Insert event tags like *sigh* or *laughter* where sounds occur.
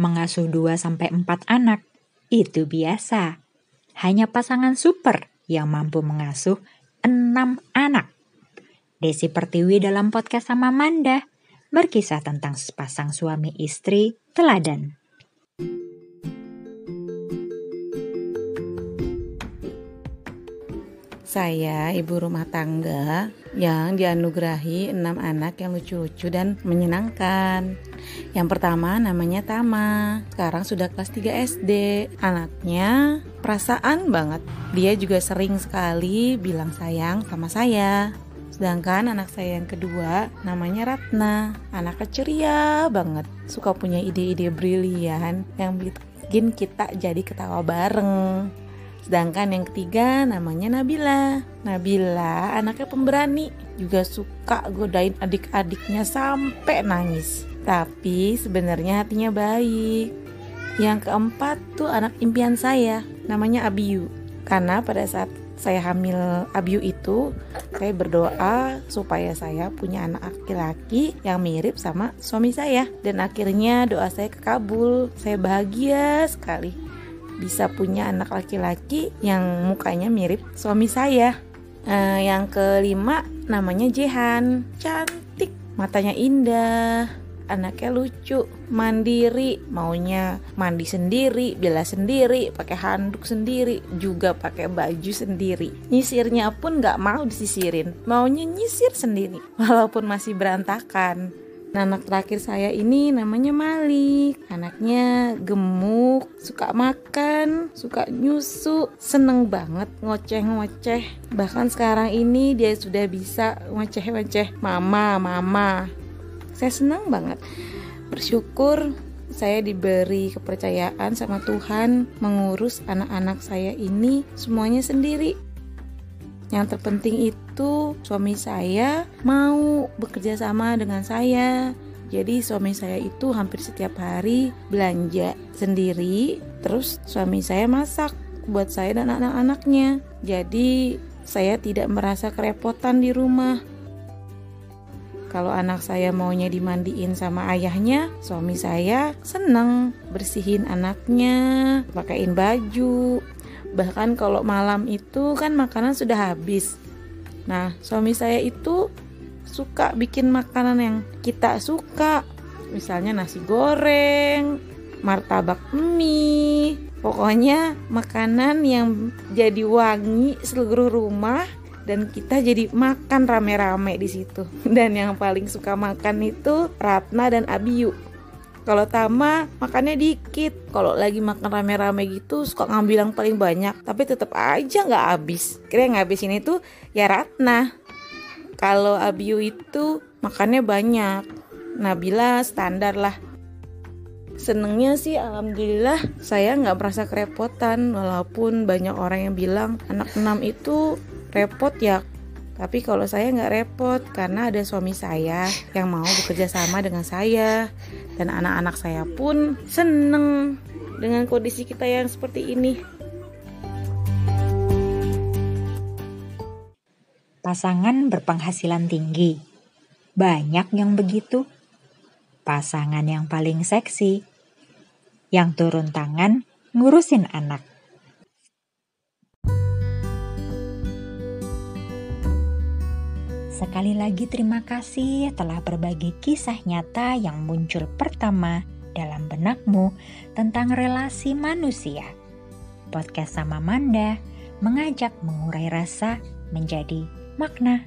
Mengasuh 2-4 anak, itu biasa. Hanya pasangan super yang mampu mengasuh 6 anak. Desi Pertiwi dalam podcast sama Manda berkisah tentang sepasang suami istri teladan. Saya ibu rumah tangga yang dianugerahi enam anak yang lucu-lucu dan menyenangkan. Yang pertama namanya Tama, sekarang sudah kelas 3 SD. Anaknya perasaan banget. Dia juga sering sekali bilang sayang sama saya. Sedangkan anak saya yang kedua namanya Ratna, anak ceria banget, suka punya ide-ide brilian yang bikin kita jadi ketawa bareng. Sedangkan yang ketiga namanya Nabila. Nabila anaknya pemberani, juga suka godain adik-adiknya sampai nangis. Tapi sebenarnya hatinya baik. Yang keempat tuh anak impian saya, namanya Abiu. Karena pada saat saya hamil Abiu itu, saya berdoa supaya saya punya anak laki-laki yang mirip sama suami saya. Dan akhirnya doa saya kekabul. Saya bahagia sekali bisa punya anak laki-laki yang mukanya mirip suami saya. Uh, yang kelima namanya Jehan, cantik, matanya indah, anaknya lucu, mandiri, maunya mandi sendiri, bila sendiri, pakai handuk sendiri, juga pakai baju sendiri. Nyisirnya pun nggak mau disisirin, maunya nyisir sendiri, *laughs* walaupun masih berantakan. Nah, anak terakhir saya ini namanya Malik. Anaknya gemuk, suka makan, suka nyusu, seneng banget ngoceh-ngoceh. Bahkan sekarang ini dia sudah bisa ngoceh-ngoceh mama, mama. Saya senang banget. Bersyukur saya diberi kepercayaan sama Tuhan mengurus anak-anak saya ini semuanya sendiri. Yang terpenting itu suami saya mau bekerja sama dengan saya. Jadi suami saya itu hampir setiap hari belanja sendiri, terus suami saya masak buat saya dan anak-anaknya. Jadi saya tidak merasa kerepotan di rumah. Kalau anak saya maunya dimandiin sama ayahnya, suami saya seneng bersihin anaknya, pakaiin baju, Bahkan kalau malam itu kan makanan sudah habis. Nah, suami saya itu suka bikin makanan yang kita suka. Misalnya nasi goreng, martabak mie, pokoknya makanan yang jadi wangi seluruh rumah dan kita jadi makan rame-rame di situ. *laughs* Dan yang paling suka makan itu Ratna dan Abiyu kalau Tama makannya dikit. Kalau lagi makan rame-rame gitu suka ngambil yang paling banyak. Tapi tetap aja nggak habis. Kira yang ngabisin itu ya Ratna. Kalau Abiu itu makannya banyak. Nabila standar lah. Senengnya sih alhamdulillah saya nggak merasa kerepotan walaupun banyak orang yang bilang anak enam itu repot ya tapi kalau saya nggak repot karena ada suami saya yang mau bekerja sama dengan saya dan anak-anak saya pun seneng dengan kondisi kita yang seperti ini. Pasangan berpenghasilan tinggi, banyak yang begitu. Pasangan yang paling seksi, yang turun tangan ngurusin anak Sekali lagi terima kasih telah berbagi kisah nyata yang muncul pertama dalam benakmu tentang relasi manusia. Podcast sama Manda mengajak mengurai rasa menjadi makna.